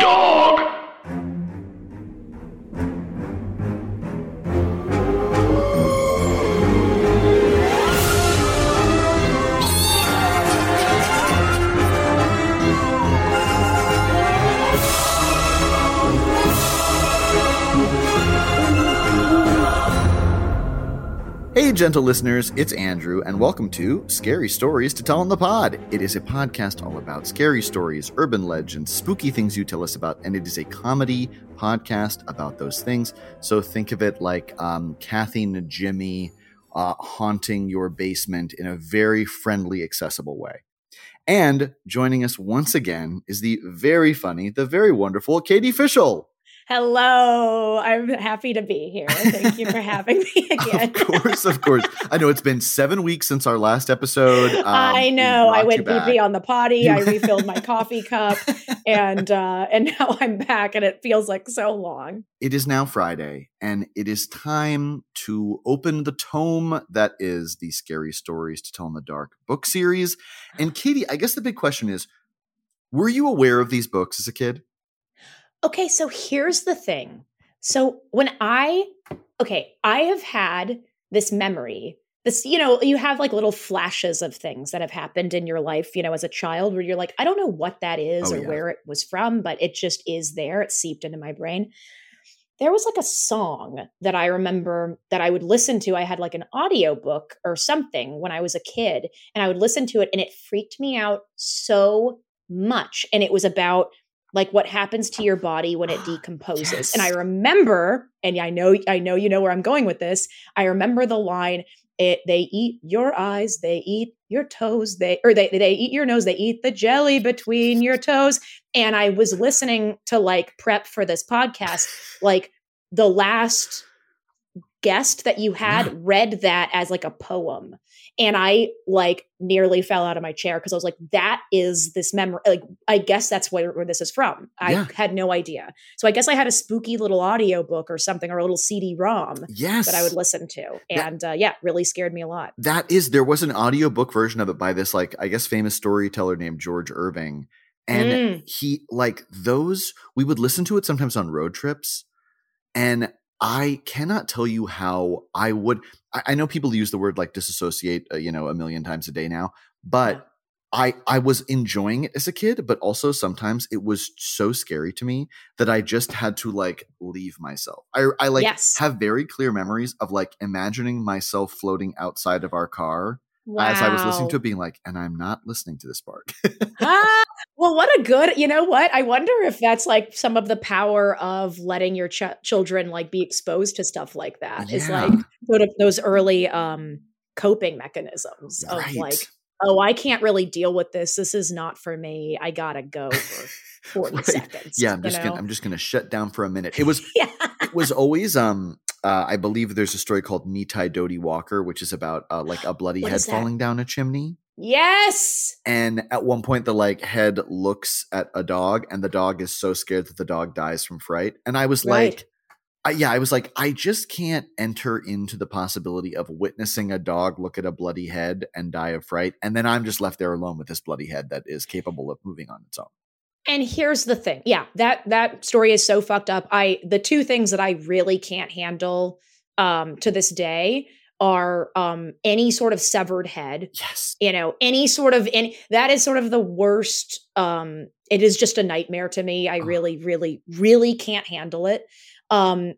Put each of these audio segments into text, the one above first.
Dog. Hey, gentle listeners, it's Andrew, and welcome to Scary Stories to Tell on the Pod. It is a podcast all about scary stories, urban legends, spooky things you tell us about, and it is a comedy podcast about those things. So think of it like um, Kathy and Jimmy uh, haunting your basement in a very friendly, accessible way. And joining us once again is the very funny, the very wonderful Katie Fishel. Hello. I'm happy to be here. Thank you for having me again. of course, of course. I know it's been seven weeks since our last episode. Um, I know. I went pee pee on the potty. I refilled my coffee cup, and uh, and now I'm back, and it feels like so long. It is now Friday, and it is time to open the tome that is the Scary Stories to Tell in the Dark book series. And Katie, I guess the big question is: Were you aware of these books as a kid? Okay, so here's the thing. So when I, okay, I have had this memory. This, you know, you have like little flashes of things that have happened in your life, you know, as a child where you're like, I don't know what that is Oh, or yeah. where it was from, but it just is there. It seeped into my brain. There was like a song that I remember that I would listen to. I had like an audiobook or something when I was a kid, and I would listen to it, and it freaked me out so much. And it was about like what happens to your body when it decomposes. And I remember, and I know I know you know where I'm going with this. I remember the line it, they eat your eyes, they eat your toes, they or they they eat your nose, they eat the jelly between your toes. And I was listening to like prep for this podcast, like the last guest that you had Yeah. read that as like a poem and i like nearly fell out of my chair because i was like that is this memory like i guess that's where, where this is from i Yeah. had no idea so i guess i had a spooky little audio book or something or a little cd-rom Yes. that i would listen to That- and uh, yeah really scared me a lot That is, there was an audio book version of it by this, like, I guess, famous storyteller named George Irving. And Mm. he, like, those, we would listen to it sometimes on road trips. And I cannot tell you how I would, I, I know people use the word like disassociate, uh, you know, a million times a day now, but I, I was enjoying it as a kid, but also sometimes it was so scary to me that I just had to like leave myself. I, I like Yes. have very clear memories of like imagining myself floating outside of our car as I was listening to it, being like, and I'm not listening to this part. ah, well, what a good, you know what? I wonder if that's like some of the power of letting your ch- children like be exposed to stuff like that. Is Yeah. like sort of those early um coping mechanisms of Right. like, oh, I can't really deal with this. This is not for me. I gotta go for 40 Right. seconds. yeah, I'm just gonna? I'm just gonna shut down for a minute. It was yeah. it was always um uh, I believe there's a story called Me Tie Dough-ty Walker, which is about uh, like a bloody What head falling down a chimney. Yes. And at one point, the like head looks at a dog, and the dog is so scared that the dog dies from fright. And I was Right. like, I, yeah, I was like, I just can't enter into the possibility of witnessing a dog look at a bloody head and die of fright, and then I'm just left there alone with this bloody head that is capable of moving on its own. And here's the thing. Yeah, that that story is so fucked up. I the two things that I really can't handle um to this day are um any sort of severed head, Yes, you know, any sort of any that is sort of the worst um it is just a nightmare to me. I Ugh. really really really can't handle it. Um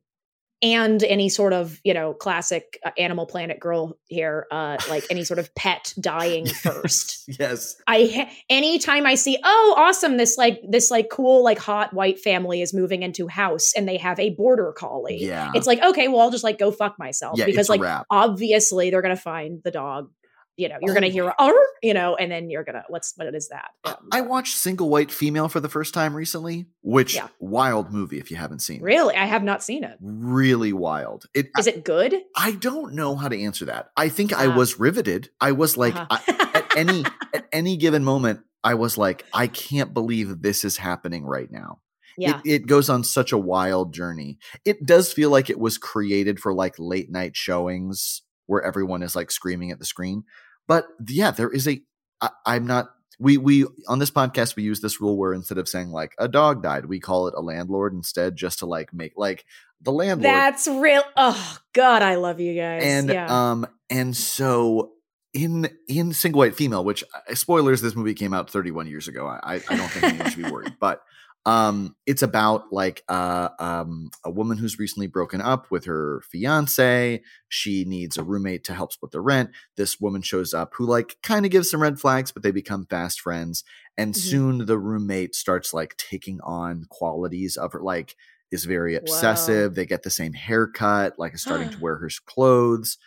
and any sort of you know classic uh, animal planet girl here uh like any sort of pet dying first yes, I ha- anytime I see, oh, awesome, this like this like cool like hot white family is moving into house and they have a border collie. yeah. It's like okay, well, I'll just like go fuck myself yeah, because like obviously they're gonna find the dog you know, you're Oh gonna hear, "Arr," you know, and then you're gonna what's what is that? Um, I watched Single White Female for the first time recently, which Yeah. wild movie if you haven't seen. it. really, I have not seen it. Really wild. It Is it good? I don't know how to answer that. I think I Ah. was riveted. I was like Uh-huh. I, at any at any given moment I was like I can't believe this is happening right now. yeah, It, it goes on such a wild journey. It does feel like it was created for like late night showings where everyone is like screaming at the screen. But yeah, there is a. I, I'm not. We we on this podcast we use this rule where instead of saying like a dog died, we call it a landlord instead, just to like make like the landlord. that's real. Oh God, I love you guys. and yeah. um and so in in single white female, which uh, spoilers, this movie came out 31 years ago. I I don't think anyone should be worried, but um it's about like uh um a woman who's recently broken up with her fiance. She needs a roommate to help split the rent. This woman shows up who like kind of gives some red flags but they become fast friends. And Mhm. soon the roommate starts like taking on qualities of her like is very obsessive. They get the same haircut like is starting to wear her clothes.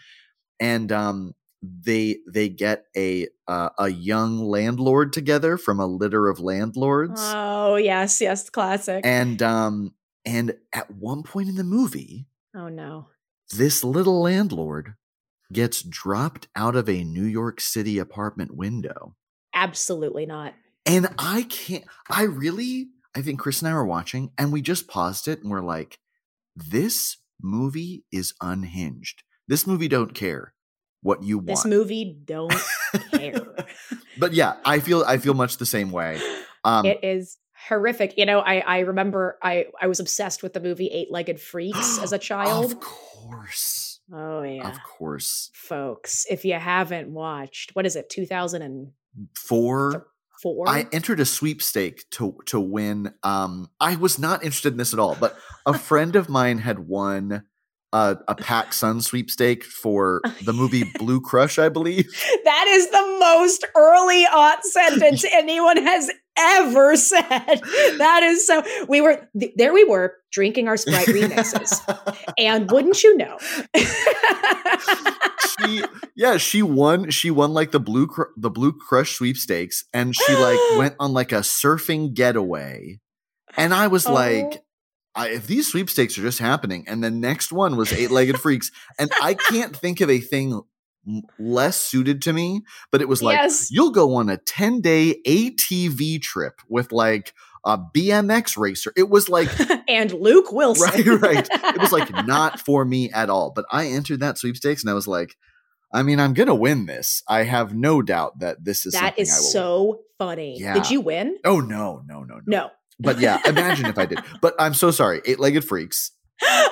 And um they they get a uh, a young landlord together from a litter of landlords oh yes, yes, classic. and um and at one point in the movie oh no. this little landlord gets dropped out of a New York City apartment window Absolutely not. and I can't I really I think Chris and I were watching and we just paused it and we're like this movie is unhinged this movie don't care what you want This movie don't care. but yeah I feel I feel much the same way um it is horrific. You know, I I remember I I was obsessed with the movie Eight Legged Freaks as a child. of course Oh yeah. of course Folks, if you haven't watched, what is it, 2004? four I entered a sweepstake to to win. Um, I was not interested in this at all, but a friend of mine had won a, a Pac Sun sweepstake for the movie Blue Crush, I believe. that is the most early aught sentence anyone has ever said. That is so. We were th- there. We were drinking our Sprite remixes, and wouldn't you know? she, yeah, she won. She won like the Blue Cr- the Blue Crush sweepstakes, and she like went on like a surfing getaway. And I was Oh. like, I, if these sweepstakes are just happening, and the next one was eight legged freaks, and I can't think of a thing less suited to me, but it was like Yes. you'll go on a 10 day ATV trip with like a BMX racer. It was like and Luke Wilson. right, right. It was like not for me at all. But I entered that sweepstakes and I was like, I mean, I'm gonna win this. I have no doubt that this is that something I will win. so funny. Yeah. Did you win? Oh no, no, no, no. No. But yeah, imagine if I did. But I'm so sorry. Eight legged freaks.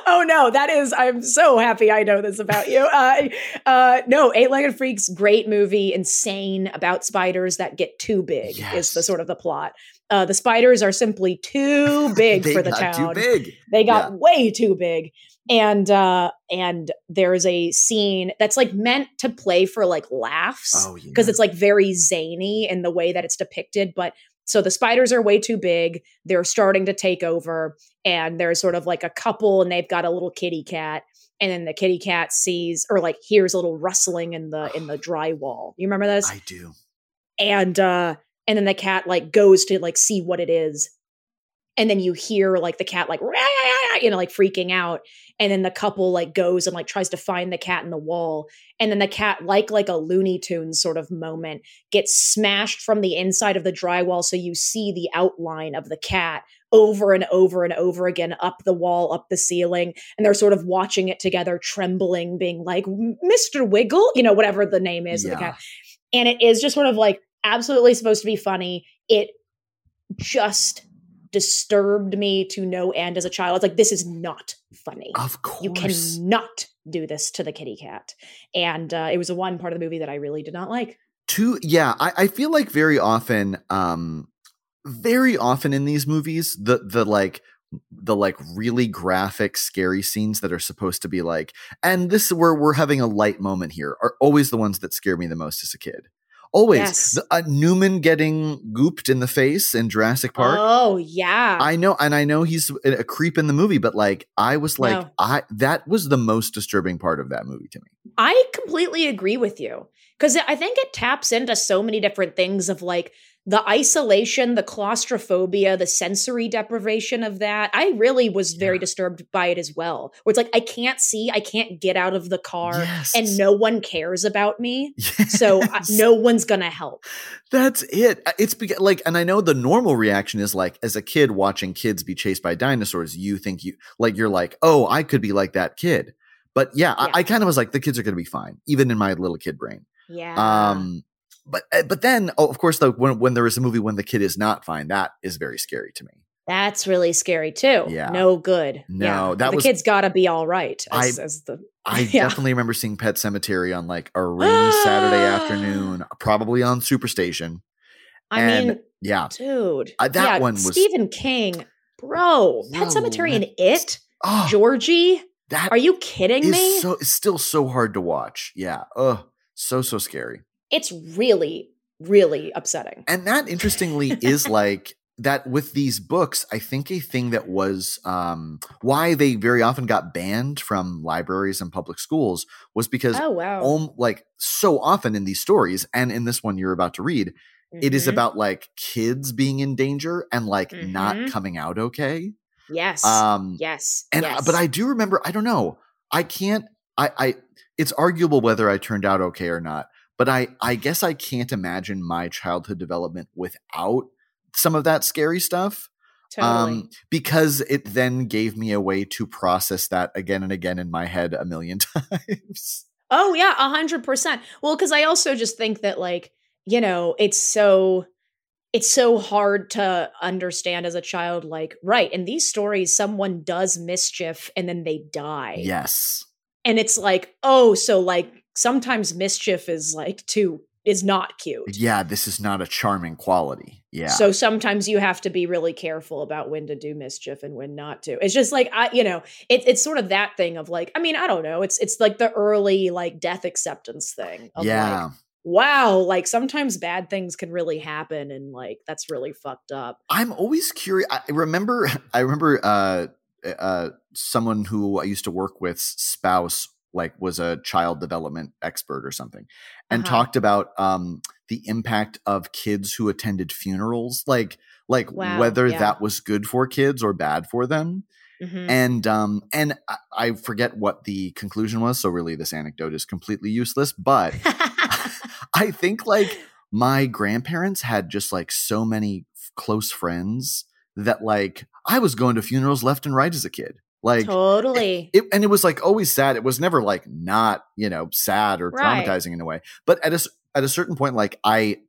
oh no, that is I'm so happy I know this about you. Uh uh no, Eight Legged Freaks, great movie, insane about spiders that get too big is the sort of the plot. Uh the spiders are simply too big for the got town. too big. They got Yeah. way too big. And uh and there's a scene that's like meant to play for like laughs Oh yeah. because it's like very zany in the way that it's depicted. But so the spiders are way too big. They're starting to take over, and there's sort of like a couple, and they've got a little kitty cat. And then the kitty cat sees or like hears a little rustling in the in the drywall. You remember this? I do. and uh and then the cat like goes to like see what it is and then you hear like the cat like you know like freaking out and then the couple like goes and like tries to find the cat in the wall and then the cat like like a looney tunes sort of moment gets smashed from the inside of the drywall so you see the outline of the cat over and over and over again up the wall up the ceiling and they're sort of watching it together trembling being like mr wiggle you know whatever the name is of the cat. And it is just sort of like absolutely supposed to be funny. It just disturbed me to no end as a child it's like this is not funny Of course. you cannot do this to the kitty cat and uh, it was a one part of the movie that i really did not like Two, yeah, I, I feel like very often, um, very often in these movies, the the like the like really graphic, scary scenes that are supposed to be like, and this is where we're having a light moment here, are always the ones that scare me the most as a kid. Always. Yes. The- uh, Newman getting gooped in the face in Jurassic Park. Oh yeah. I know, and I know he's a a creep in the movie, but like I was like, No. I that was the most disturbing part of that movie to me. I completely agree with you because I think it taps into so many different things of like the isolation, the claustrophobia, the sensory deprivation of that. I really was very Yeah. disturbed by it as well. Where it's like I can't see, I can't get out of the car, Yes. and no one cares about me. So uh, Yes. no one's gonna help. That's it. Uh, It's like, and I know the normal reaction is like, as a kid watching kids be chased by dinosaurs, you think you like, you're like, oh, I could be like that kid. But yeah, Yeah. I, I kind of was like, the kids are going to be fine, even in my little kid brain. Yeah. Um, but uh, but then, oh, of course, though, when when there is a movie when the kid is not fine, that is very scary to me. That's really scary too. Yeah. No good. No, Yeah. that the was- kid's got to be all right. As, I- as the I Yeah. definitely remember seeing Pet Sematary on like a rainy Saturday afternoon, probably on Superstation. I and mean, yeah, dude, Uh, that yeah, one was- Stephen King, bro. Pet Sematary and It, oh, Georgie. that Are you kidding me? so it's still so hard to watch. Yeah, ugh, so so scary. It's really, really upsetting. And that interestingly is like that with these books. I think a thing that was um, why they very often got banned from libraries and public schools was because Oh wow, om- like so often in these stories and in this one you're about to read it is Mhm. about like kids being in danger and like not Mhm. coming out okay yes, um yes, and yes. but i do remember i don't know i can't i i it's arguable whether i turned out okay or not but i i guess i can't imagine my childhood development without some of that scary stuff totally. um because it then gave me a way to process that again and again in my head a million times Oh yeah, a hundred percent. Well, because I also just think that like you know it's so it's so hard to understand as a child. Like right in these stories, someone does mischief and then they die. yes and it's like oh, so like sometimes mischief is like too is not cute. yeah this is not a charming quality yeah So sometimes you have to be really careful about when to do mischief and when not to. It's just like I, you know, it, it's sort of that thing of like, I mean, I don't know. It's it's like the early like death acceptance thing. Of yeah Like, wow, like sometimes bad things can really happen, and like that's really fucked up. I'm always curious. I remember, I remember, uh, uh, someone who I used to work with, spouse, like was a child development expert or something, and Uh-huh. talked about um the impact of kids who attended funerals, like like Wow, whether yeah. that was good for kids or bad for them. Mhm. And um and I, I forget what the conclusion was, so really this anecdote is completely useless. But I think like my grandparents had just like so many f- close friends that like I was going to funerals left and right as a kid. Like totally. it, and it was like always sad. It was never like not, you know, sad or Right. traumatizing in a way. But at a at a certain point like I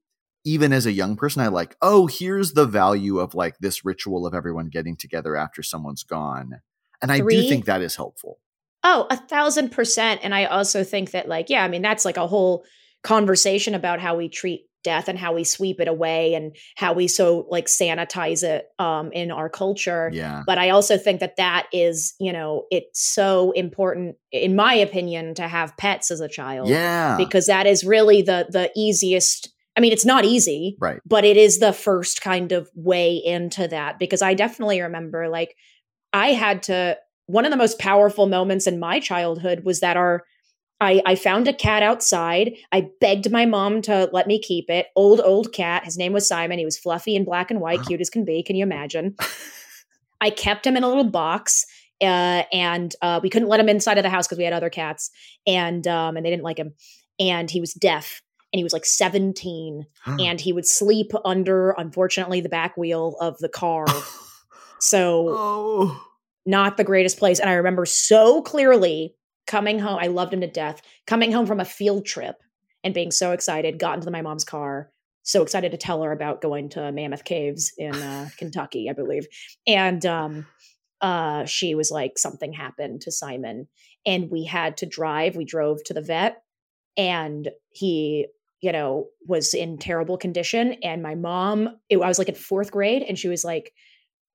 even as a young person I like, "Oh, here's the value of like this ritual of everyone getting together after someone's gone." And I Three- do think that is helpful. Oh, a thousand percent. And I also think that, like, yeah, I mean, that's like a whole conversation about how we treat death and how we sweep it away and how we so like sanitize it um, in our culture. Yeah. But I also think that that is, you know, it's so important, in my opinion, to have pets as a child. Yeah. Because that is really the the easiest. I mean, it's not easy, right. but it is the first kind of way into that because I definitely remember like I had to one of the most powerful moments in my childhood was that our I, I found a cat outside. I begged my mom to let me keep it. Old, old cat. His name was Simon. He was fluffy and black and white, cute as can be. Can you imagine? I kept him in a little box. Uh, and uh, we couldn't let him inside of the house because we had other cats, and um, and they didn't like him. And he was deaf, and he was like seventeen, and he would sleep under, unfortunately, the back wheel of the car. So oh. not the greatest place. And I remember so clearly coming home. I loved him to death. Coming home from a field trip and being so excited. Got into my mom's car. So excited to tell her about going to Mammoth Caves in uh, Kentucky, I believe. And um, uh, she was like, something happened to Simon, and we had to drive. We drove to the vet, and he you know was in terrible condition and my mom it, i was like in fourth grade and she was like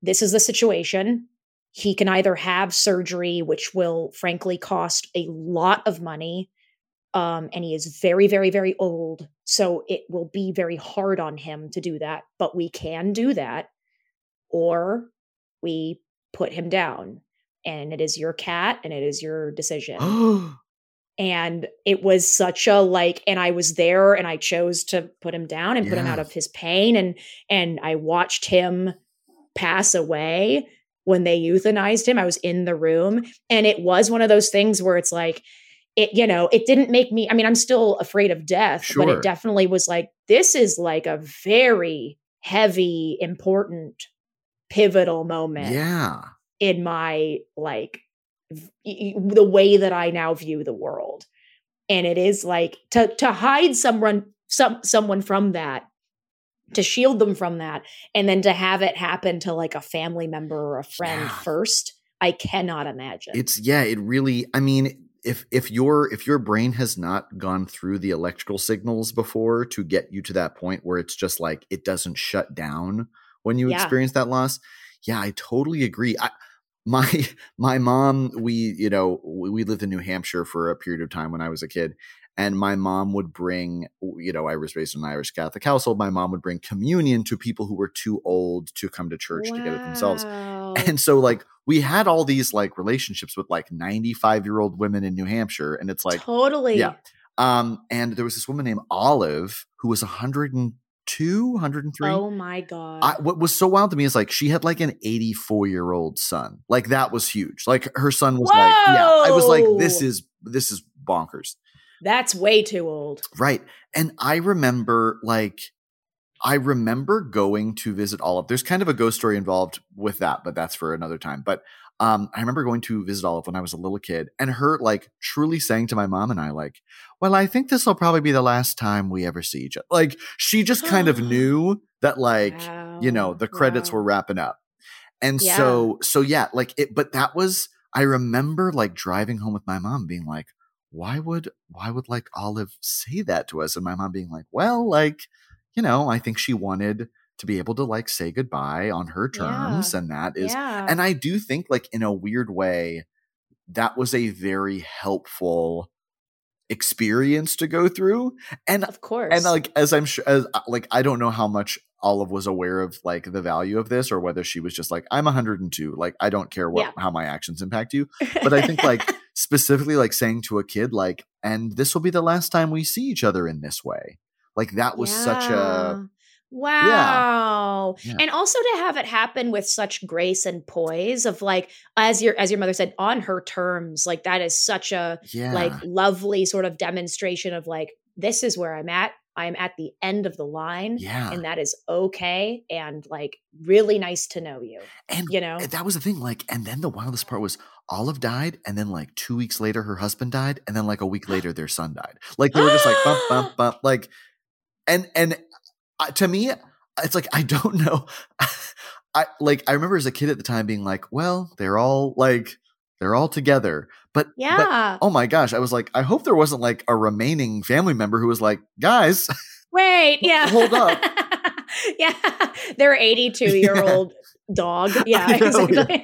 this is the situation he can either have surgery which will frankly cost a lot of money Um, and he is very, very, very old. So it will be very hard on him to do that. But we can do that. Or we put him down. And it is your cat and it is your decision. and it was such a like and i was there and i chose to put him down and put him out of his pain and and i watched him pass away when they euthanized him i was in the room and it was one of those things where it's like it you know it didn't make me i mean i'm still afraid of death but it definitely was like this is like a very heavy important pivotal moment yeah. in my like v- the way that I now view the world. And it is like to to hide someone some someone from that, to shield them from that, and then to have it happen to like a family member or a friend Yeah. first. I cannot imagine. It's yeah, it really I mean if if your if your brain has not gone through the electrical signals before to get you to that point where it's just like it doesn't shut down when you Yeah. experience that loss. Yeah, I totally agree. I my my mom we you know we, we lived in New Hampshire for a period of time when I was a kid and my mom would bring you know I was raised in an Irish Catholic household my mom would bring communion to people who were too old to come to church to get it themselves. And so like we had all these like relationships with like 95 year old women in New Hampshire and it's like totally. yeah. um and there was this woman named Olive who was 102 103 Oh my god. I, what was so wild to me is like she had like an 84 year old son. Like that was huge. Like her son was like yeah I was like this is this is bonkers That's way too old. Right. And I remember like I remember going to visit Olive. There's kind of a ghost story involved with that, but that's for another time. But um, I remember going to visit Olive when I was a little kid and her like truly saying to my mom and I, like, well, I think this will probably be the last time we ever see each other. Like she just kind of knew that like, you know, the credits Wow. were wrapping up. And Yeah. so so yeah, like it but that was I remember like driving home with my mom being like, why would why would like Olive say that to us? And my mom being like, well, like, you know, I think she wanted to be able to like say goodbye on her terms. And that is yeah. and I do think like in a weird way, that was a very helpful experience to go through. And of course. and like as i'm sure as uh, like i don't know how much olive was aware of like the value of this or whether she was just like i'm 102 like i don't care what Yeah. how my actions impact you but i think like specifically like saying to a kid like and this will be the last time we see each other in this way. Like that was such a Yeah. wow. Yeah. and also to have it happen with such grace and poise of like as your as your mother said on her terms like that is such a yeah. like lovely sort of demonstration of like this is where i'm at. I'm at the end of the line yeah. and that is okay and like really nice to know you and you know? that was the thing like and then the wildest part was olive died and then like two weeks later her husband died and then like a week later their son died. Like they were just like bump bump bump like and and uh, to me it's like i don't know. I like i remember as a kid at the time being like well they're all like they're all together. But but yeah. oh my gosh i was like i hope there wasn't like a remaining family member who was like guys wait yeah. hold up. yeah their 82 year old dog yeah I know, exactly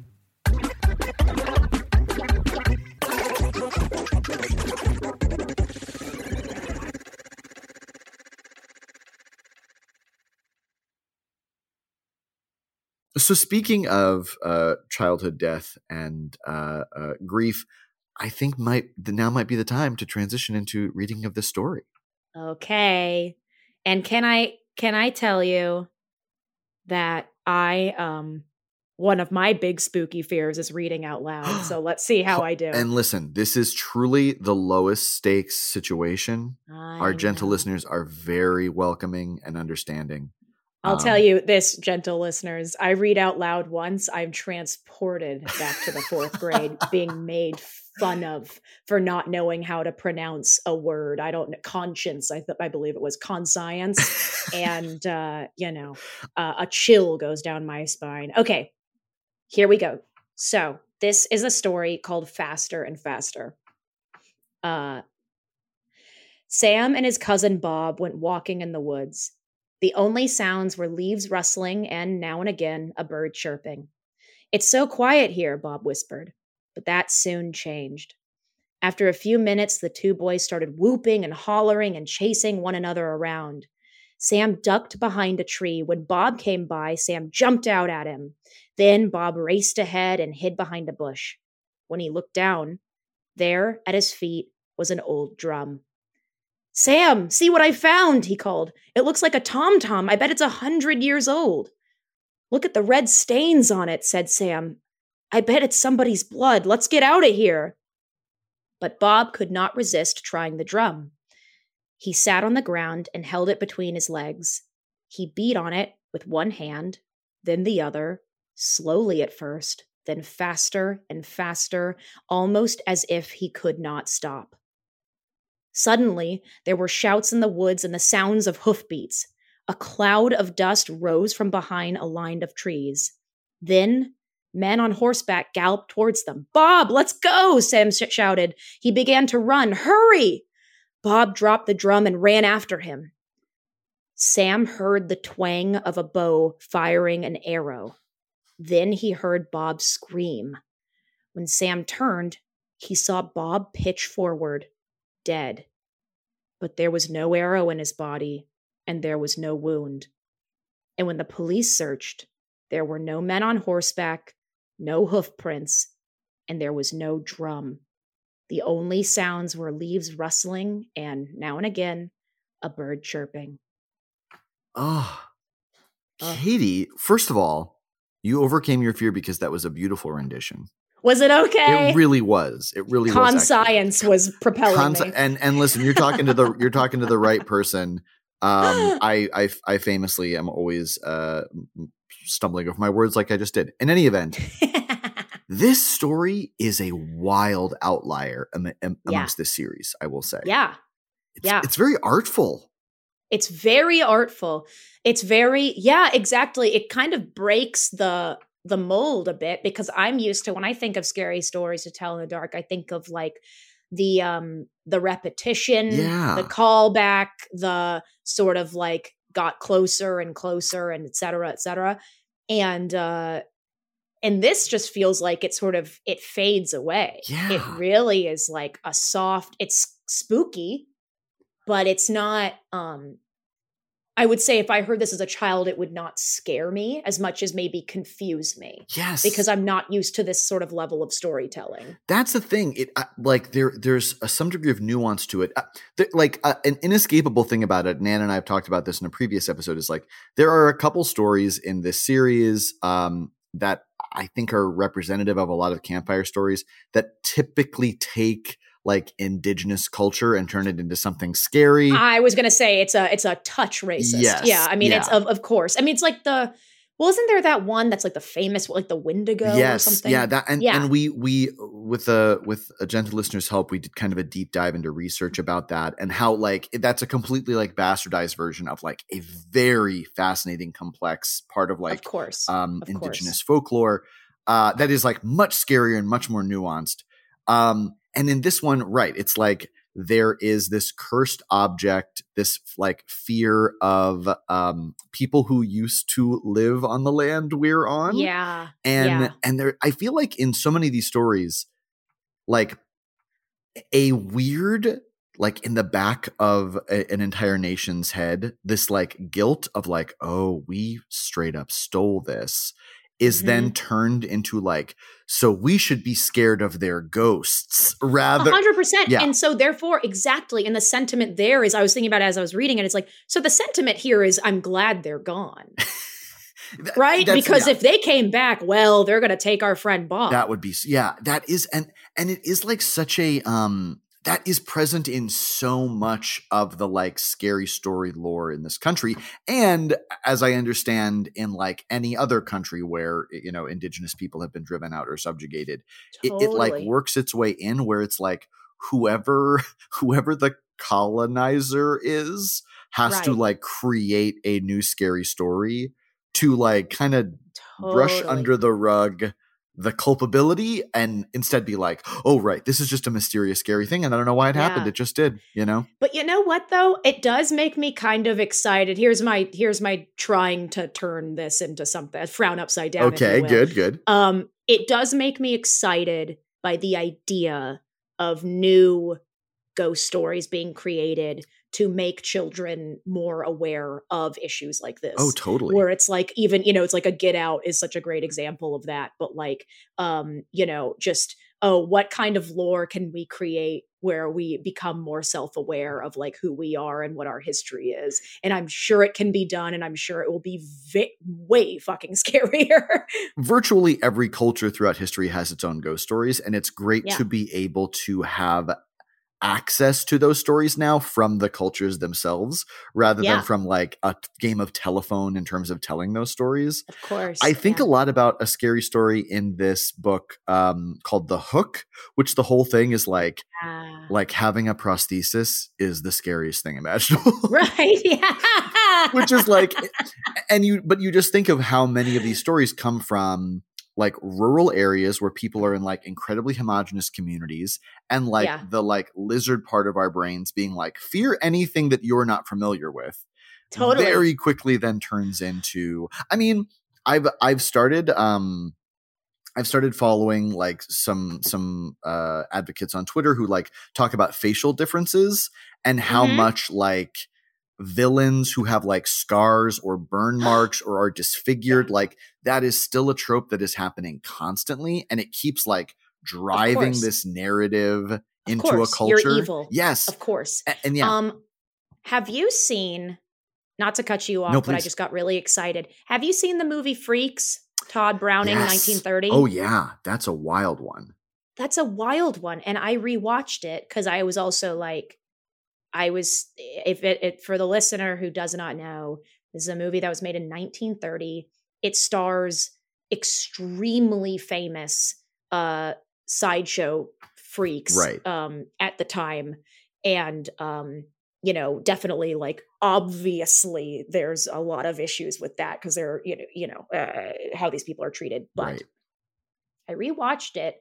So speaking of uh, childhood death and uh, uh, grief, I think might now might be the time to transition into reading of this story. okay and can i can i tell you that i um one of my big spooky fears is reading out loud so let's see how i do And listen, this is truly the lowest stakes situation. I Our gentle listeners are very welcoming and understanding. I'll Um, tell you this, gentle listeners. I read out loud once, I'm transported back to the fourth grade, being made fun of for not knowing how to pronounce a word. I don't know, conscience, I, th- I believe it was conscience. and, uh, you know, uh, a chill goes down my spine. Okay, here we go. So, this is a story called Faster and Faster. Uh, Sam and his cousin Bob went walking in the woods. The only sounds were leaves rustling and, now and again, a bird chirping. It's so quiet here, Bob whispered, but that soon changed. After a few minutes, the two boys started whooping and hollering and chasing one another around. Sam ducked behind a tree. When Bob came by, Sam jumped out at him. Then Bob raced ahead and hid behind a bush. When he looked down, there at his feet was an old drum. Sam, see what I found, he called. It looks like a tom tom. I bet it's a hundred years old. Look at the red stains on it, said Sam. I bet it's somebody's blood. Let's get out of here. But Bob could not resist trying the drum. He sat on the ground and held it between his legs. He beat on it with one hand, then the other, slowly at first, then faster and faster, almost as if he could not stop. Suddenly, there were shouts in the woods and the sounds of hoofbeats. A cloud of dust rose from behind a line of trees. Then, men on horseback galloped towards them. Bob, let's go, Sam sh- shouted. He began to run. Hurry! Bob dropped the drum and ran after him. Sam heard the twang of a bow firing an arrow. Then he heard Bob scream. When Sam turned, he saw Bob pitch forward, dead. But there was no arrow in his body, and there was no wound. And when the police searched, there were no men on horseback, no hoof prints, and there was no drum. The only sounds were leaves rustling and, now and again, a bird chirping. Oh, Ugh. Katie, first of all, you overcame your fear because that was a beautiful rendition. Was it okay? It really was. It really was. actually. Conscience was propelling Cons- me. and and listen, you're talking to the you're talking to the right person. Um, I, I I famously am always uh stumbling over my words like I just did. In any event, this story is a wild outlier am- am- Yeah. amongst this series. I will say, yeah. it's, yeah. it's very artful. It's very artful. It's very yeah, exactly. It kind of breaks the the mold a bit because I'm used to when I think of scary stories to tell in the dark, I think of like the um the repetition, Yeah. the callback, the sort of like got closer and closer and et cetera, et cetera. And uh and this just feels like it sort of it fades away. It really is like a soft, it's spooky, but it's not um I would say if I heard this as a child, it would not scare me as much as maybe confuse me Yes, because I'm not used to this sort of level of storytelling. That's the thing. It uh, like there there's a, some degree of nuance to it. Uh, there, like uh, an inescapable thing about it. Nan and I have talked about this in a previous episode. Is like there are a couple stories in this series um, that I think are representative of a lot of campfire stories that typically take like indigenous culture and turn it into something scary. I was gonna say it's a it's a touch racist. Yes, Yeah, I mean it's of of course. I mean it's like the well, isn't there that one that's like the famous like the Wendigo or yes, something? yeah, that and, Yeah. and we we with a with a gentle listener's help, we did kind of a deep dive into research about that and how like that's a completely like bastardized version of like a very fascinating, complex part of like of course. um, Of indigenous folklore uh, that is like much scarier and much more nuanced. Um, and in this one, right, it's like there is this cursed object, this like fear of um, people who used to live on the land we're on. yeah. and yeah. and there, I feel like in so many of these stories, like a weird like in the back of a- an entire nation's head this like guilt of like oh we straight up stole this is then Mm-hmm. turned into like so we should be scared of their ghosts rather hundred percent. yeah. And so therefore, exactly. And the sentiment there is I was thinking about it as I was reading it. It's like, so the sentiment here is I'm glad they're gone. Th- Right? Because yeah. if they came back, well, they're gonna take our friend Bob. that would be yeah that is and and it is like such a um that is present in so much of the like scary story lore in this country. And as i understand in like any other country where you know indigenous people have been driven out or subjugated Totally. it, it like works its way in where it's like whoever whoever the colonizer is has to like create a new scary story to like kind of brush under the rug the culpability and instead be like oh right this is just a mysterious scary thing and i don't know why it happened it just did you know But you know what though? It does make me kind of excited. Here's my here's my trying to turn this into something frown upside down. okay good good Um, it does make me excited by the idea of new ghost stories being created to make children more aware of issues like this. oh totally where it's like even you know it's like a get out is such a great example of that but like um you know just oh what kind of lore can we create where we become more self-aware of like who we are and what our history is and i'm sure it can be done and i'm sure it will be vi- way fucking scarier virtually every culture throughout history has its own ghost stories and it's great Yeah. to be able to have access to those stories now from the cultures themselves rather Yeah. than from like a game of telephone in terms of telling those stories of course I think yeah. a lot about a scary story in this book um, called The Hook, which the whole thing is like like having a prosthesis is the scariest thing imaginable. right yeah which is like and you but you just think of how many of these stories come from like rural areas where people are in like incredibly homogenous communities and like Yeah. the like lizard part of our brains being like fear anything that you're not familiar with totally very quickly then turns into i mean i've i've started um i've started following like some some uh advocates on twitter who like talk about facial differences and how Mhm. much like villains who have like scars or burn marks or are disfigured like that is still a trope that is happening constantly and it keeps like driving this narrative into course, a you're culture evil. yes of course A- and yeah Um, have you seen? Not to cut you off, No, but I just got really excited. Have you seen the movie Freaks? Tod Browning, Yes. 1930. oh yeah that's a wild one that's a wild one, and I rewatched it because I was also like, I was if it, it for the listener who does not know, this is a movie that was made in 1930. It stars extremely famous uh sideshow freaks Right. um at the time and um you know definitely like obviously there's a lot of issues with that because they're you know you know uh, how these people are treated but Right. i rewatched it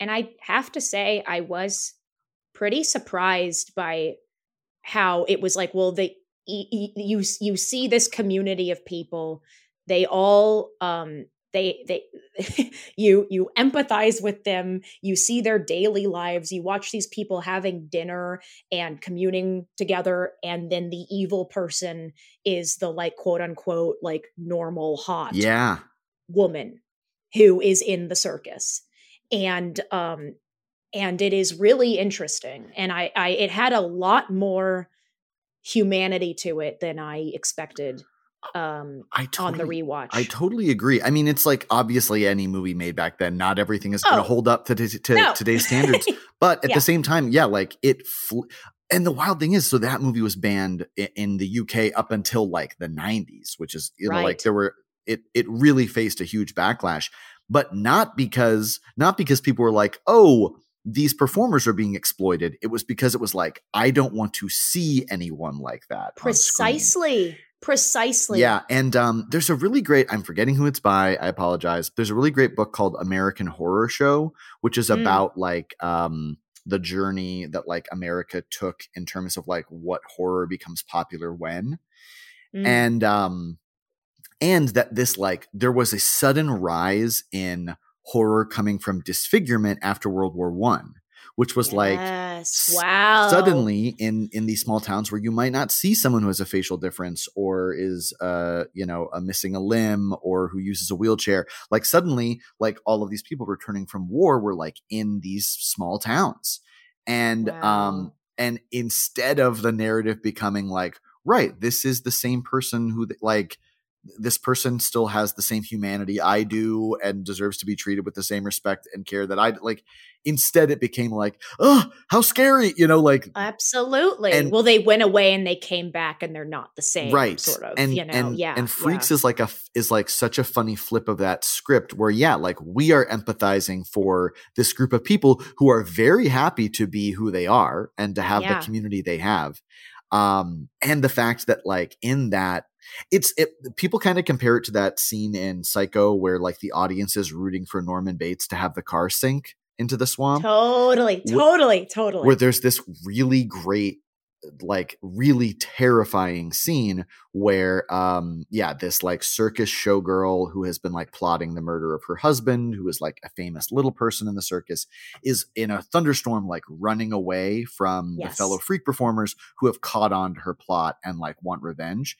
and i have to say i was pretty surprised by how it was like well they you you see this community of people they all um they they you you empathize with them you see their daily lives you watch these people having dinner and communing together and then the evil person is the like quote unquote like normal hot yeah. woman who is in the circus. And um and it is really interesting and i i it had a lot more humanity to it than i expected um I on the totally, rewatch I totally agree. I mean, it's like obviously any movie made back then, not everything is going to Oh. hold up to, t- to No. today's standards. But at Yeah. the same time, yeah, like it. Fl- and the wild thing is, so that movie was banned in, in the UK up until like the '90s, which is you know like there were it. It really faced a huge backlash, but not because not because people were like, oh. These performers are being exploited. It was because it was like, I don't want to see anyone like that. precisely precisely Yeah, and um, there's a really great. I'm forgetting who it's by. I apologize. There's a really great book called American Horror Show, which is Mm. about like um the journey that like America took in terms of like what horror becomes popular when, Mm. and um, and that this like there was a sudden rise in horror coming from disfigurement after World War One, which was like yes. s- wow. suddenly in in these small towns where you might not see someone who has a facial difference or is uh you know a missing a limb or who uses a wheelchair like suddenly like all of these people returning from war were like in these small towns. And um and instead of the narrative becoming like right this is the same person who like this person still has the same humanity I do and deserves to be treated with the same respect and care that I like. Instead, it became like, oh, how scary, you know, like Absolutely. And- well, they went away and they came back and they're not the same. right Sort of. and you know. and yeah. and freaks yeah. is like a is like such a funny flip of that script where yeah like we are empathizing for this group of people who are very happy to be who they are and to have Yeah. the community they have um and the fact that like in that it's it people kind of compare it to that scene in psycho where like the audience is rooting for norman bates to have the car sink into the swamp. Totally, totally, totally. where there's this really great like really terrifying scene where um yeah this like circus showgirl who has been like plotting the murder of her husband who is like a famous little person in the circus is in a thunderstorm like running away from the fellow freak performers who have caught on to her plot and like want revenge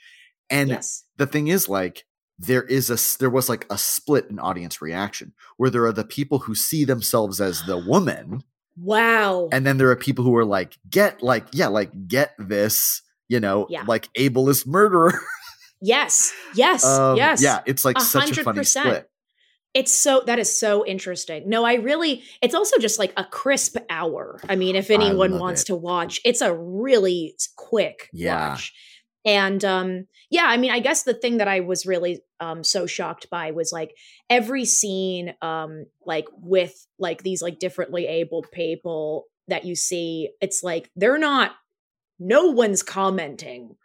and yes. the thing is like there is a there was like a split in audience reaction where there are the people who see themselves as the woman Wow. and then there are people who are like get like yeah like get this you know Yeah. like ableist murderer yes. Yes. Um, yes. yeah it's like A such a funny split It's so that is so interesting. No, I really it's also just like a crisp hour. I mean, if anyone wants it. to watch, it's a really quick Yeah. watch. And um yeah, I mean, I guess the thing that I was really um so shocked by was like every scene um like with like these like differently abled people that you see, it's like they're not no one's commenting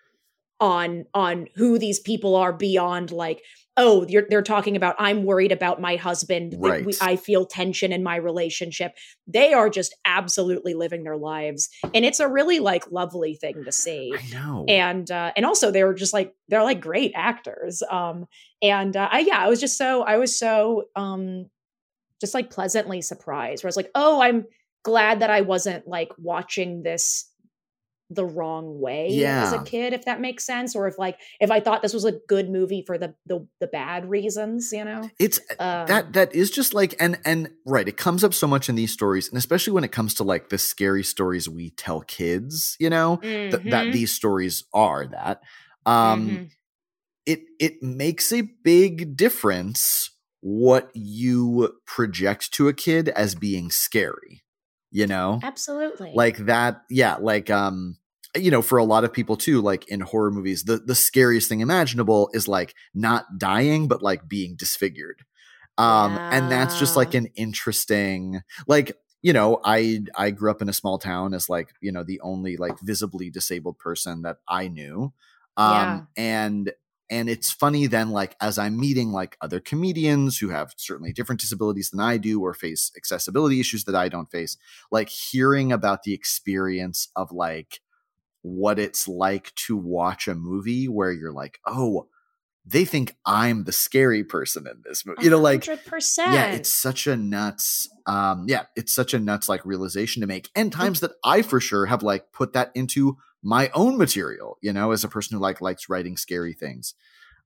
on on who these people are beyond like oh you're, they're talking about i'm worried about my husband. Right. we, i feel tension in my relationship. They are just absolutely living their lives and it's a really like lovely thing to see. I know. And uh and also they were just like they're like great actors um and uh, i yeah i was just so i was so um just like pleasantly surprised where i was like oh i'm glad that i wasn't like watching this the wrong way as a kid if that makes sense or if like if i thought this was a good movie for the the, the bad reasons you know? It's um, that that is just like and and right it comes up so much in these stories and especially when it comes to like the scary stories we tell kids you know? Th- that mhm, these stories are that um mhm. it it makes a big difference what you project to a kid as being scary you know? Absolutely. Like that yeah like um you know for a lot of people too like in horror movies the the scariest thing imaginable is like not dying but like being disfigured. Um and that's just like an interesting like you know i i grew up in a small town as like you know the only like visibly disabled person that i knew. Um and and it's funny then like as i'm meeting like other comedians who have certainly different disabilities than i do or face accessibility issues that i don't face like hearing about the experience of like what it's like to watch a movie where you're like oh they think i'm the scary person in this movie you know like 100%. yeah it's such a nuts um yeah it's such a nuts like realization to make and times that i for sure have like put that into my own material you know as a person who like likes writing scary things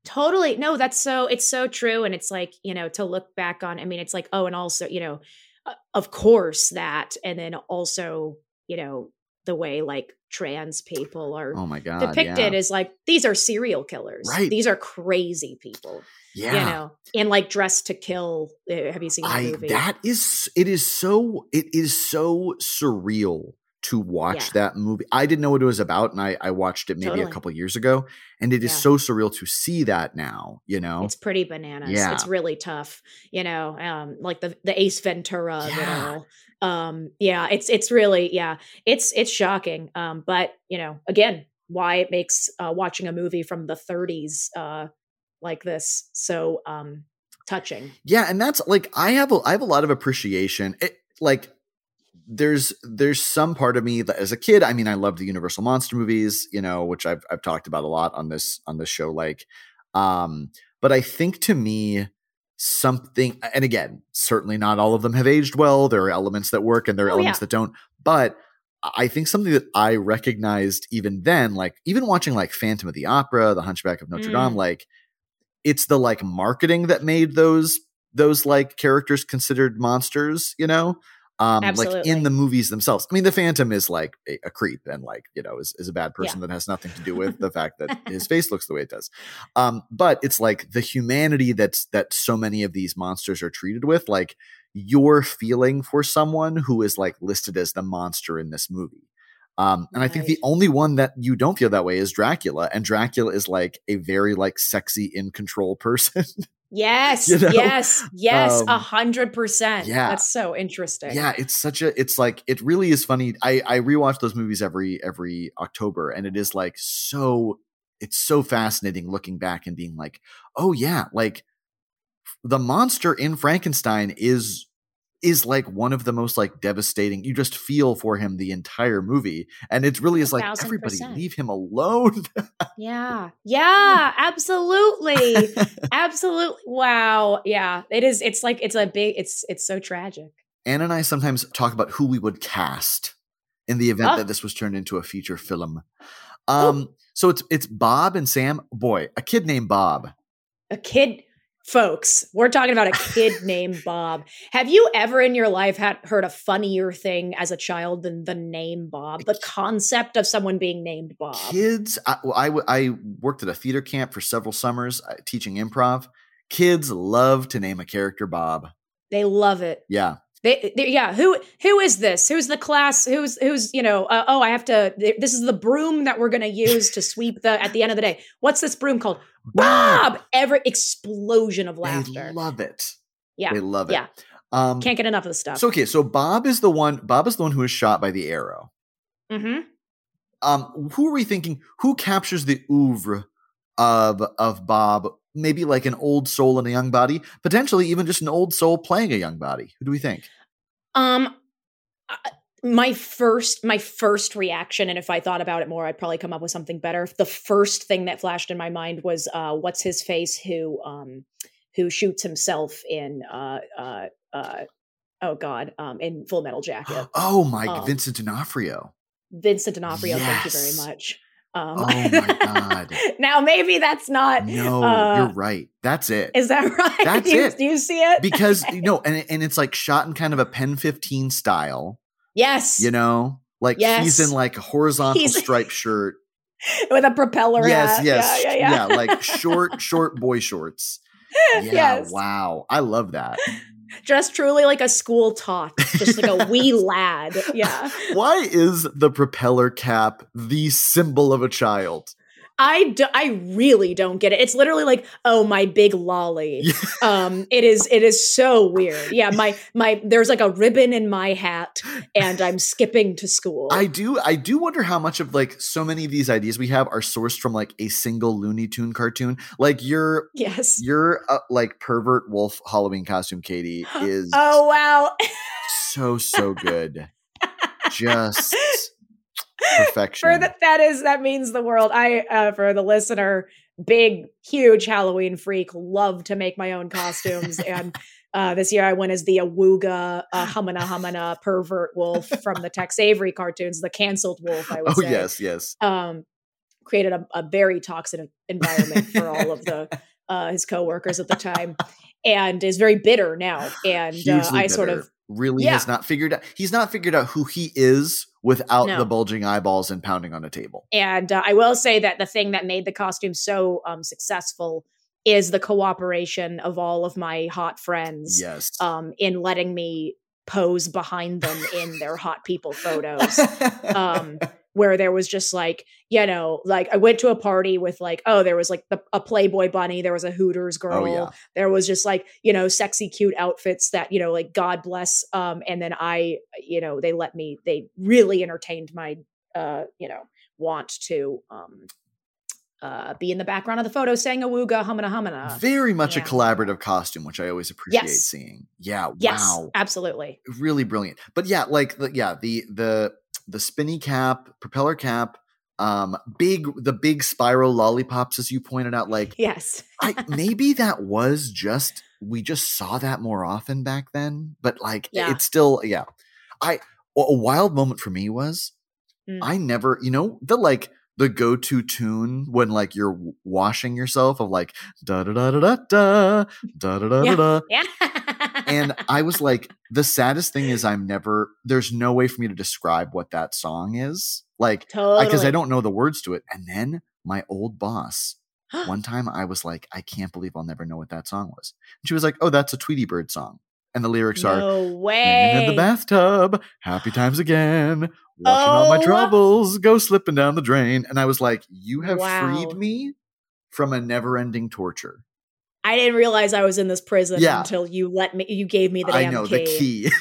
Totally. No, that's so it's so true and it's like, you know, to look back on I mean it's like oh and also, you know, uh, of course that and then also, you know, the way like trans people are oh my god depicted yeah. as like these are serial killers. Right. These are crazy people, yeah you know. And like dressed to kill. Uh, Have you seen that I movie? that is it is so it is so surreal to watch Yeah. that movie. I didn't know what it was about, and I I watched it maybe a Totally. couple years ago, and it is Yeah. so surreal to see that now. You know, It's pretty bananas. Yeah. It's really tough, you know, um, like the the Ace Ventura of Yeah. it all. Um, yeah, it's it's really yeah, it's it's shocking. Um, but you know, again, why it makes uh, watching a movie from the 30s uh, like this so um, touching. yeah, and that's like I have a I have a lot of appreciation. It like there's there's some part of me that as a kid, I mean, I love the Universal monster movies, you know, which I've I've talked about a lot on this on this show. Like, um, but I think to me something and again certainly not all of them have aged well there are elements that work and there are Oh, elements yeah. that don't but i think something that i recognized even then like even watching like phantom of the opera the hunchback of notre Mm. dame like it's the like marketing that made those those like characters considered monsters you know Um, like in the movies themselves. I mean, the Phantom is like a, a creep and like you know is, is a bad person that has nothing to do with the fact that his face looks the way it does. Um, but it's like the humanity that's that so many of these monsters are treated with, like your feeling for someone who is like listed as the monster in this movie. Um, and I think the only one that you don't feel that way is Dracula, and Dracula is like a very like sexy in control person. Yes, You know? yes, yes, a Um, hundred percent. yeah. That's so interesting. yeah, it's such a it's like it really is funny. I I rewatch those movies every every October, and it is like so it's so fascinating looking back and being like, oh yeah, like the monster in Frankenstein is is like one of the most like devastating. You just feel for him the entire movie, and it really is like everybody percent. leave him alone. Yeah. Yeah, absolutely. absolutely. Wow. Yeah. It is it's like it's a big it's it's so tragic. Anna and I sometimes talk about who we would cast in the event Oh. that this was turned into a feature film. Um, so it's it's Bob and Sam. Boy, a kid named Bob. A kid folks, we're talking about a kid named Bob. Have you ever in your life had heard a funnier thing as a child than the name Bob? The concept of someone being named Bob. Kids, I, I, I worked at a theater camp for several summers uh, teaching improv. Kids love to name a character Bob. They love it. Yeah, They, they, yeah. Who who is this? Who's the class? Who's who's you know? Uh, oh, I have to. This is the broom that we're going to use to sweep the at the end of the day. What's this broom called? Bob. Every explosion of laughter. They love it. yeah, They love it. yeah. Um, Can't get enough of the stuff. so okay, so Bob is the one. Bob is the one who is shot by the arrow. hmm um who are we thinking who captures the oeuvre of of bob maybe like an old soul in a young body potentially even just an old soul playing a young body who do we think Um, my first my first reaction, and if I thought about it more, I'd probably come up with something better. The first thing that flashed in my mind was uh, what's his face who um who shoots himself in uh uh uh oh god um in Full Metal Jacket. oh my Um, vincent d'onofrio Vincent D'Onofrio, thank you very much. Um, Oh my God. now maybe that's not. no uh, you're right that's it Is that right? That's do you, it. Do you see it? because you know and, and it's like shot in kind of a PEN15 style yes, you know like he's in like a horizontal He's- striped shirt with a propeller yes hat. yes Yeah, yeah, yeah. like short short boy shorts yeah yes. wow i love that Dressed truly like a school tot, just like a wee lad. Yeah. Why is the propeller cap the symbol of a child? I, do, I really don't get it. It's literally like, oh, my big lolly. Um, it is it is so weird. Yeah, my my there's like a ribbon in my hat, and I'm skipping to school. I do I do wonder how much of like so many of these ideas we have are sourced from like a single Looney Tune cartoon. Like your yes. your uh, like pervert wolf Halloween costume, Katie, is Oh wow. so so good. Just perfection. for the, that is that means the world. I uh, for the listener, big huge Halloween freak, love to make my own costumes and. Uh, this year I went as the Awooga uh, Humana Humana pervert wolf from the Tex Avery cartoons, the canceled wolf, I would say. oh say. yes, yes. um, created a, a very toxic environment for all of the uh, his coworkers at the time, and is very bitter now. And uh, I sort of really Yeah. has not figured out he's not figured out who he is without No. the bulging eyeballs and pounding on a table. and uh, I will say that the thing that made the costume so um, successful is the cooperation of all of my hot friends Yes. um, in letting me pose behind them in their hot people photos. um where there was just like you know like i went to a party with like oh there was like the, a playboy bunny there was a hooters girl Oh, yeah. there was just like you know sexy cute outfits that you know like god bless um and then i you know they let me they really entertained my uh you know want to um uh be in the background of the photo saying awooga humana humana Very much a collaborative costume, which I always appreciate Yes. seeing. Yeah, yes wow. absolutely Really brilliant. But yeah, like the yeah, the the the spinny cap, propeller cap, um, big the big spiral lollipops, as you pointed out, like yes I maybe that was just we just saw that more often back then, but like Yeah. it's still yeah. I a wild moment for me was Mm. I never, you know, the like the go-to tune when like you're washing yourself of like da da da da da da da da da da. yeah and I was like, the saddest thing is I'm never. There's no way for me to describe what that song is, like, totally. because I don't know the words to it. And then my old boss. One time I was like, I can't believe I'll never know what that song was. And she was like, Oh, that's a Tweety Bird song. And the lyrics are no Swinging way. in the bathtub, happy times again. Watching all my Oh. troubles go slipping down the drain. And I was like, You have Wow. freed me from a never ending torture. I didn't realize I was in this prison Yeah. until you let me. You gave me the I know key. the key.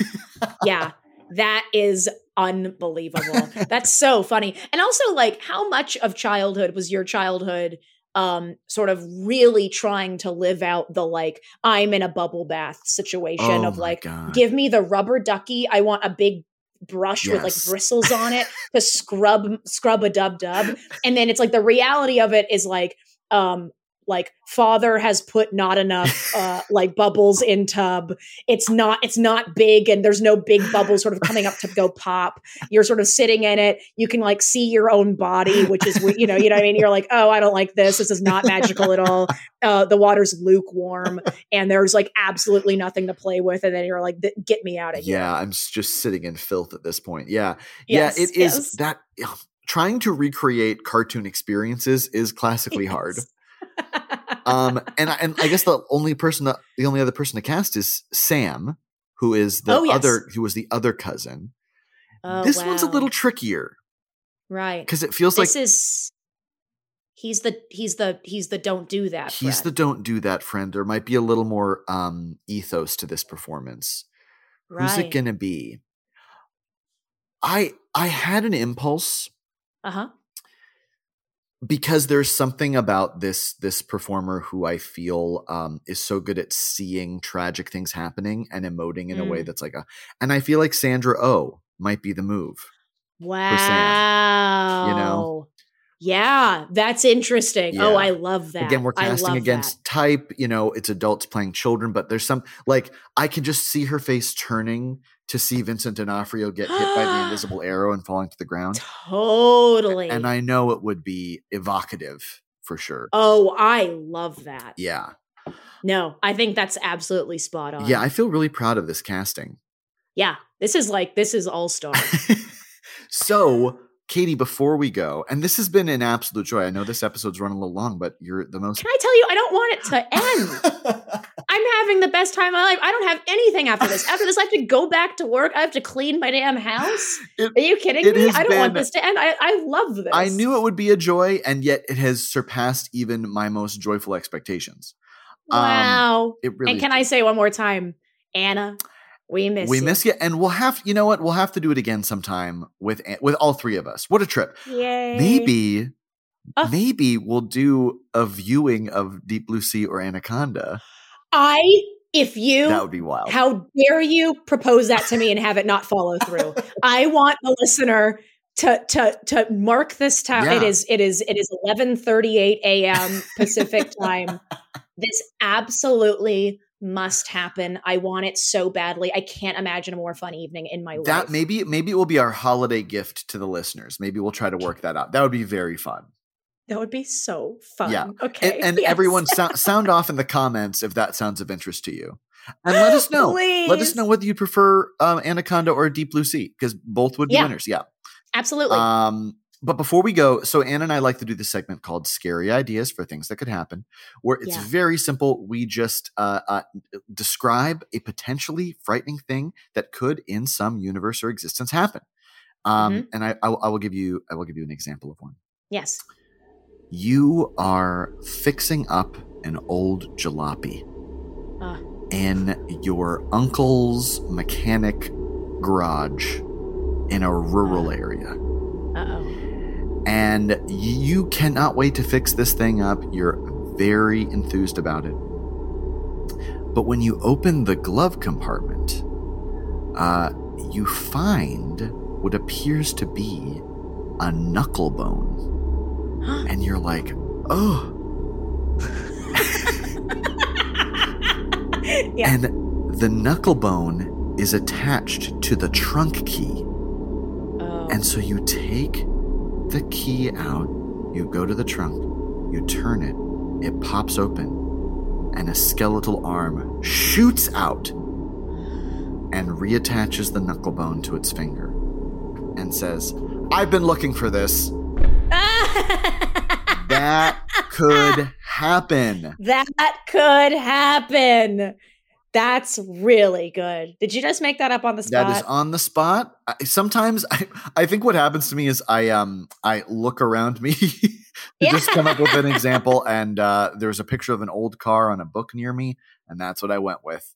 yeah, that is unbelievable. That's so funny. And also, like, how much of childhood was your childhood? Um, sort of really trying to live out the like I'm in a bubble bath situation Oh of like God. give me the rubber ducky. I want a big brush with like bristles on it to scrub scrub a dub dub. And then it's like the reality of it is like um like father has put not enough uh like bubbles in tub it's not it's not big and there's no big bubbles sort of coming up to go pop you're sort of sitting in it you can like see your own body which is you know you know what i mean you're like oh i don't like this this is not magical at all uh the water's lukewarm and there's like absolutely nothing to play with and then you're like get me out of here yeah, I'm just sitting in filth at this point. Yeah. Yes, yeah, it is yes. that ugh, trying to recreate cartoon experiences is classically hard. Um and I, and I guess the only person that, the only other person to cast is Sam, who is the Oh, yes. other who was the other cousin. Oh, this one's a little trickier right because it feels like this is he's the he's the he's the don't do that he's the don't do that friend. There might be a little more um ethos to this performance. Who's it gonna be? I I had an impulse uh-huh because there's something about this this performer who I feel um, is so good at seeing tragic things happening and emoting in a way Mm. that's like a, and I feel like Sandra Oh might be the move. Wow. Yeah, that's interesting. Oh, I love that. Again, we're casting against type. You know, it's adults playing children, but there's some like I can just see her face turning to see Vincent D'Onofrio get hit by the invisible arrow and falling to the ground, Totally. and I know it would be evocative for sure. oh, I love that. Yeah, No, I think that's absolutely spot on. yeah, I feel really proud of this casting. yeah. This is like this is all star. so, Katie, before we go, and this has been an absolute joy. I know this episode's running a little long, but you're the most. Can I tell you, I don't want it to end. I'm having the best time of my life. I don't have anything after this. After this, I have to go back to work. I have to clean my damn house. It- Are you kidding me? I don't want this to end. I, I love this. I knew it would be a joy, and yet it has surpassed even my most joyful expectations. Um, Wow. It really. and can I say one more time, Anna, we miss we you. miss you, and we'll have. You know what? We'll have to do it again sometime with with all three of us. What a trip! Yay. Maybe, Oh. maybe we'll do a viewing of Deep Blue Sea or Anaconda. I, if you, That would be wild. how dare you propose that to me and have it not follow through? I want the listener to to to mark this time. It Yeah. is it is it is eleven thirty eight a.m. Pacific time. This absolutely must happen. I want it so badly. I can't imagine a more fun evening in my that life. That maybe maybe it will be our holiday gift to the listeners. Maybe we'll try to work that out. That would be very fun. that would be so fun. Yeah. Okay. And, and Yes. everyone sound, sound off in the comments if that sounds of interest to you. And let us know. Let us know whether you prefer um, Anaconda or Deep Blue Sea because both would be Yeah. winners. Yeah. Absolutely. Um, but before we go, so Anna and I like to do this segment called "Scary Ideas for Things That Could Happen," where it's Yeah. very simple. We just uh, uh, describe a potentially frightening thing that could, in some universe or existence, happen. Um, Mm-hmm. And I, I, will- I will give you, I will give you an example of one. yes. You are fixing up an old jalopy Uh. in your uncle's mechanic garage in a rural area. Uh oh. And you cannot wait to fix this thing up. You're very enthused about it. But when you open the glove compartment, uh, you find what appears to be a knuckle bone. And you're like, oh. Yeah. And the knuckle bone is attached to the trunk key. Oh. And so you take the key out, you go to the trunk, you turn it, it pops open, and a skeletal arm shoots out and reattaches the knuckle bone to its finger and says, I've been looking for this. That could happen. that could happen. That's really good. Did you just make that up on the spot? That is on the spot. I, sometimes I, I think what happens to me is I um I look around me to Yeah. just come up with an example, and uh, there's a picture of an old car on a book near me, and that's what I went with.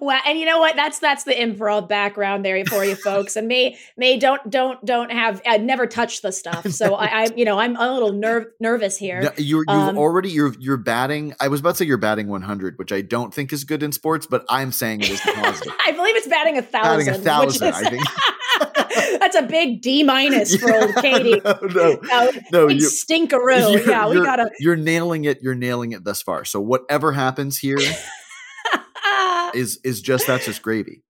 Well, and you know what? That's that's the improv background there for you folks. And me, me, don't don't don't have. I've never touched the stuff, so I, I you know, I'm a little nerve nervous here. No, You're, you've Um, already you're you're batting. I was about to say you're batting 100, which I don't think is good in sports, but I'm saying it is positive. I believe it's batting a thousand Batting a thousand, which is, I think. that's a big D minus for old Katie. no, no, No, no, you, stinkeroo. Yeah, we gotta. You're nailing it. You're nailing it thus far. So whatever happens here is is just that's just gravy.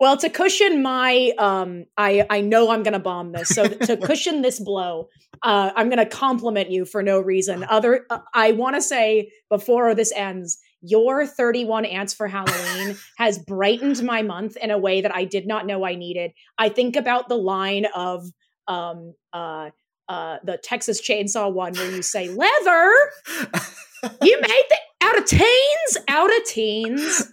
Well, to cushion my, um, I I know I'm going to bomb this. So to cushion this blow, uh, I'm going to compliment you for no reason. Other, uh, I want to say before this ends, your 31 ants for Halloween has brightened my month in a way that I did not know I needed. I think about the line of um, uh, uh, the Texas Chainsaw one where you say leather. You made the out of teens, out of teens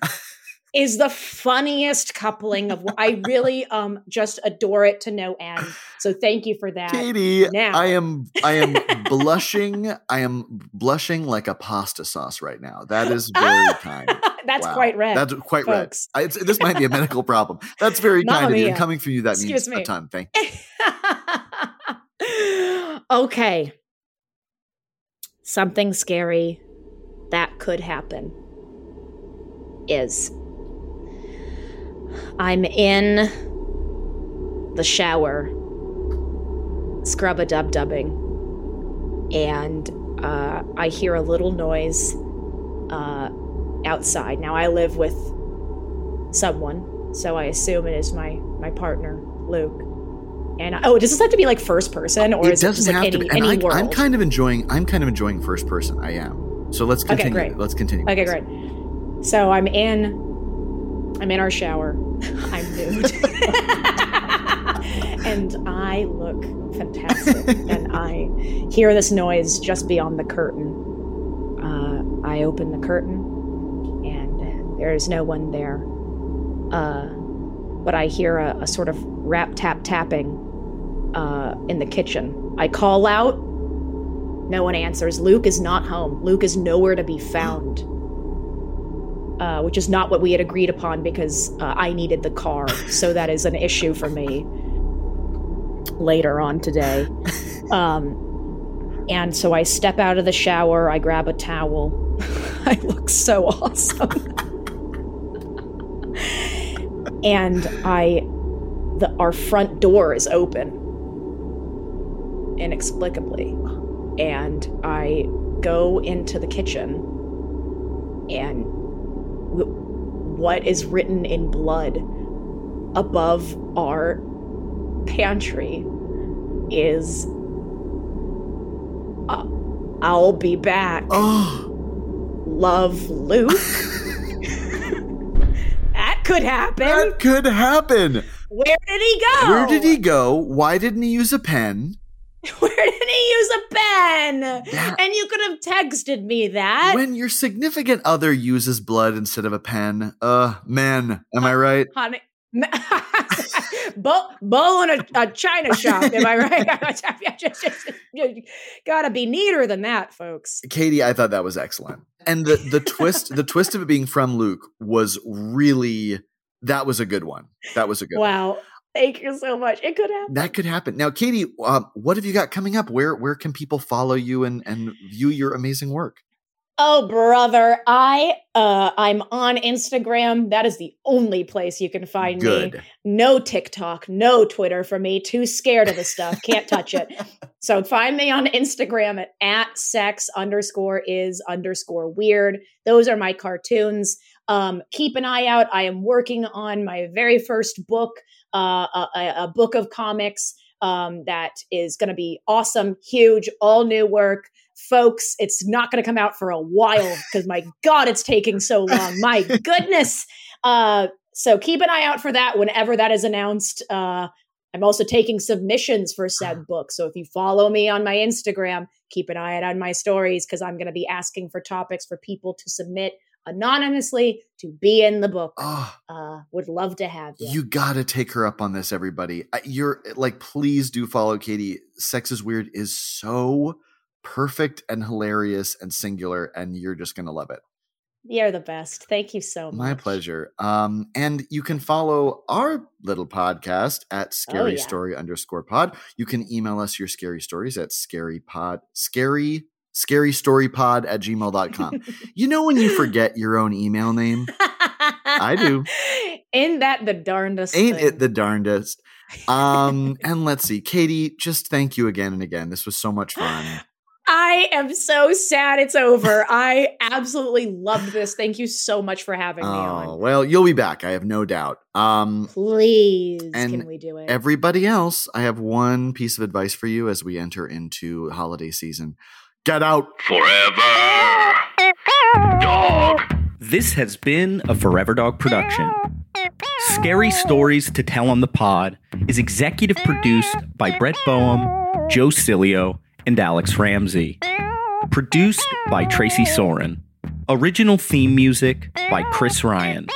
is the funniest coupling of I really um just adore it to no end. So thank you for that. Katie, now. I am I am blushing. I am blushing like a pasta sauce right now. That is very kind. That's Wow. quite red. That's quite folks. red. I, this might be a medical problem. That's very Mamma kind of you. And coming from you, that Excuse means a me. ton. Thank you. okay. Something scary that could happen is I'm in the shower, scrub a dub dubbing, and uh, I hear a little noise uh, outside. Now I live with someone, so I assume it is my my partner, Luke. And oh, does this have to be like first person, or it is it doesn't like have any, to be. And I, I'm kind of enjoying. I'm kind of enjoying first person. I am. So let's continue. Okay, great. Let's continue. Okay, great. So I'm in I'm in our shower. I'm nude. and I look fantastic. and I hear this noise just beyond the curtain. Uh, I open the curtain and there is no one there. Uh, but I hear a, a sort of rap tap tapping uh, in the kitchen. I call out. No one answers. Luke is not home. Luke is nowhere to be found. Uh, which is not what we had agreed upon because uh, I needed the car. So that is an issue for me later on today. Um, and so I step out of the shower, I grab a towel. I look so awesome. and I, the, our front door is open inexplicably. And I go into the kitchen and what is written in blood above our pantry is uh, I'll be back. Oh, Love Luke. that could happen. that could happen. Where did he go? Where did he go? Why didn't he use a pen? Where did he use a pen? That- And you could have texted me that. When your significant other uses blood instead of a pen, uh, man, am I right? honey. Bull, bull in a, a china shop, am I right? gotta be neater than that, folks. Katie, I thought that was excellent. And the the twist, the twist of it being from Luke was really that was a good one. That was a good one. Wow. Thank you so much. It could happen. That could happen. Now, Katie, uh, what have you got coming up? Where where can people follow you and and view your amazing work? Oh, brother. I uh I'm on Instagram. That is the only place you can find me. No TikTok, no Twitter for me. Too scared of the stuff. Can't touch it. So find me on Instagram at, at sex underscore is underscore weird. Those are my cartoons. Um, keep an eye out. I am working on my very first book, uh, a, a- book of comics um, that is going to be awesome, huge, all new work. Folks, it's not going to come out for a while because my God, it's taking so long. My goodness. Uh, so keep an eye out for that whenever that is announced. Uh, I'm also taking submissions for said book. So if you follow me on my Instagram, keep an eye out on my stories because I'm going to be asking for topics for people to submit anonymously to be in the book. Oh, Uh, would love to have you. you got to take her up on this, everybody. You're like, please do follow Katie. Sex is Weird is so perfect and hilarious and singular, and you're just going to love it. You're the best. Thank you so much. My pleasure. Um, and you can follow our little podcast at scary Oh, yeah. story underscore pod. You can email us your scary stories at scary pod, scary, scary story pod at gmail.com. you know, when you forget your own email name, I do. Ain't that the darndest? ain't thing? it the darndest? Um, and let's see, Katie, just thank you again and again. This was so much fun. I am so sad it's over. I absolutely loved this. Thank you so much for having me Oh, on. well, you'll be back. I have no doubt. Um, Please, can we do it? everybody else, I have one piece of advice for you as we enter into holiday season. Get out. Forever. Dog. This has been a Forever Dog production. Scary Stories to Tell on the Pod is executive produced by Brett Boehm, Joe Cilio, and Alex Ramsey. Produced by Tracy Soren. Original theme music by Chris Ryan.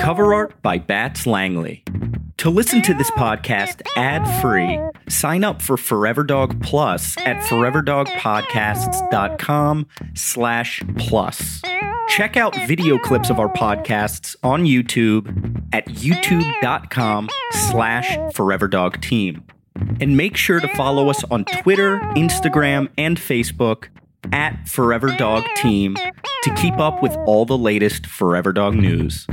Cover art by Bats Langley. To listen to this podcast ad-free, sign up for Forever Dog Plus at foreverdogpodcasts.com slash plus. Check out video clips of our podcasts on YouTube at youtube.com slash foreverdogteam. And make sure to follow us on Twitter, Instagram, and Facebook at Forever Dog Team to keep up with all the latest Forever Dog news.